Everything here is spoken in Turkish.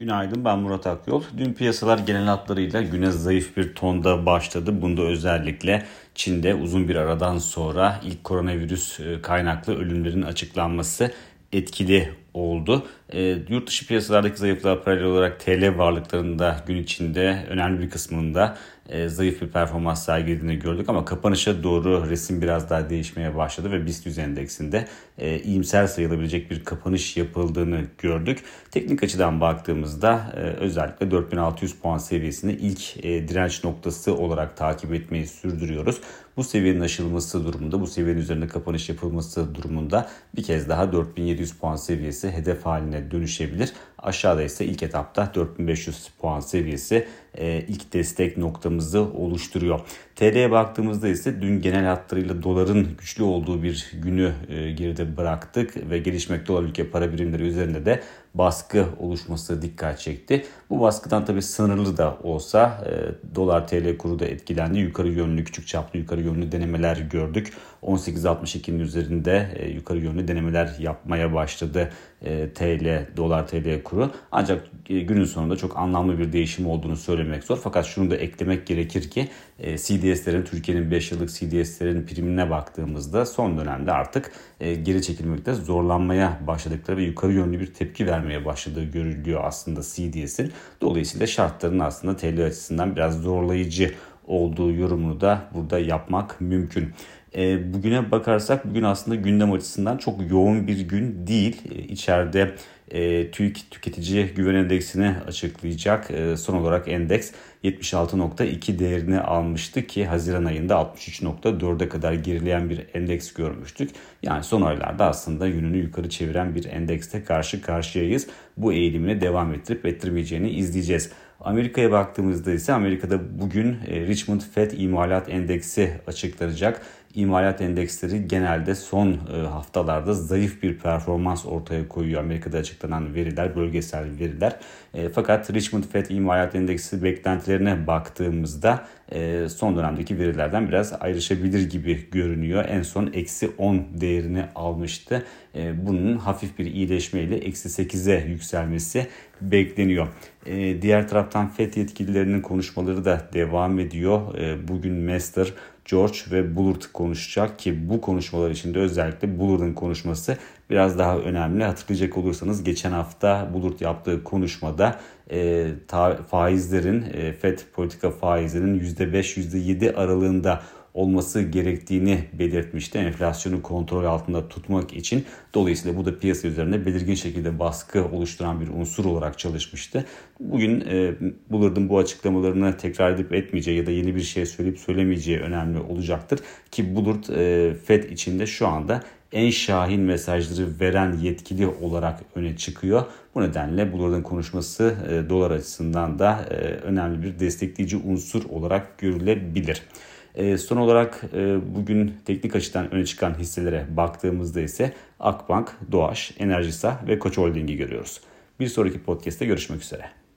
Günaydın ben Murat Akyol. Dün piyasalar genel hatlarıyla güne zayıf bir tonda başladı. Bunda özellikle Çin'de uzun bir aradan sonra ilk koronavirüs e, kaynaklı ölümlerin açıklanması etkili oldu. E, yurt dışı piyasalardaki zayıflığa paralel olarak TL varlıklarında gün içinde önemli bir kısmında e, zayıf bir performans sergilediğini gördük ama kapanışa doğru resim biraz daha değişmeye başladı ve BIST endeksinde e, iyimser sayılabilecek bir kapanış yapıldığını gördük. Teknik açıdan baktığımızda e, özellikle 4600 puan seviyesini ilk e, direnç noktası olarak takip etmeyi sürdürüyoruz. Bu seviyenin aşılması durumunda, bu seviyenin üzerinde kapanış yapılması durumunda bir kez daha 4700 puan seviyesi hedef haline dönüşebilir. Aşağıda ise ilk etapta 4500 puan seviyesi e, ilk destek noktamızı oluşturuyor. TL'ye baktığımızda ise dün genel hatlarıyla doların güçlü olduğu bir günü e, geride bıraktık ve gelişmekte olan ülke para birimleri üzerinde de baskı oluşması dikkat çekti. Bu baskıdan tabii sınırlı da olsa e, dolar TL kuru da etkilendi. Yukarı yönlü küçük çaplı yukarı yönlü denemeler gördük. 18.62'nin üzerinde e, yukarı yönlü denemeler yapmaya başladı e, TL dolar TL kuru. Ancak e, günün sonunda çok anlamlı bir değişim olduğunu söylemek zor. Fakat şunu da eklemek gerekir ki e, CDS'lerin Türkiye'nin 5 yıllık CDS'lerin primine baktığımızda son dönemde artık e, geri çekilmekte zorlanmaya başladıkları ve yukarı yönlü bir tepki vermeye başladığı görülüyor aslında CDS'in. Dolayısıyla şartların aslında TL açısından biraz zorlayıcı olduğu yorumunu da burada yapmak mümkün. E, bugüne bakarsak bugün aslında gündem açısından çok yoğun bir gün değil. E, içeride e, TÜİK tüketici güven endeksini açıklayacak. E, son olarak endeks 76.2 değerini almıştı ki Haziran ayında 63.4'e kadar gerileyen bir endeks görmüştük. Yani son aylarda aslında yönünü yukarı çeviren bir endekste karşı karşıyayız. Bu eğilimini devam ettirip ettirmeyeceğini izleyeceğiz. Amerika'ya baktığımızda ise Amerika'da bugün e, Richmond Fed imalat endeksi açıklanacak. İmalat endeksleri genelde son e, haftalarda zayıf bir performans ortaya koyuyor. Amerika'da açıklanan veriler, bölgesel veriler. E, fakat Richmond Fed imalat endeksi beklentilerine baktığımızda son dönemdeki verilerden biraz ayrışabilir gibi görünüyor. En son eksi 10 değerini almıştı. Bunun hafif bir iyileşmeyle eksi 8'e yükselmesi bekleniyor. Diğer taraftan FED yetkililerinin konuşmaları da devam ediyor. Bugün Mester George ve Bullard konuşacak ki bu konuşmalar içinde özellikle Bullard'ın konuşması biraz daha önemli. Hatırlayacak olursanız geçen hafta Bullard yaptığı konuşmada e, ta, faizlerin e, FED politika faizlerinin %5-%7 aralığında olması gerektiğini belirtmişti. Enflasyonu kontrol altında tutmak için. Dolayısıyla bu da piyasa üzerinde belirgin şekilde baskı oluşturan bir unsur olarak çalışmıştı. Bugün e, Bullard'ın bu açıklamalarını tekrar edip etmeyeceği ya da yeni bir şey söyleyip söylemeyeceği önemli olacaktır. Ki Bullard e, FED içinde şu anda en şahin mesajları veren yetkili olarak öne çıkıyor. Bu nedenle Bullard'ın konuşması e, dolar açısından da e, önemli bir destekleyici unsur olarak görülebilir. E, son olarak e, bugün teknik açıdan öne çıkan hisselere baktığımızda ise Akbank, Doğaş, Enerjisa ve Koç Holding'i görüyoruz. Bir sonraki podcast'te görüşmek üzere.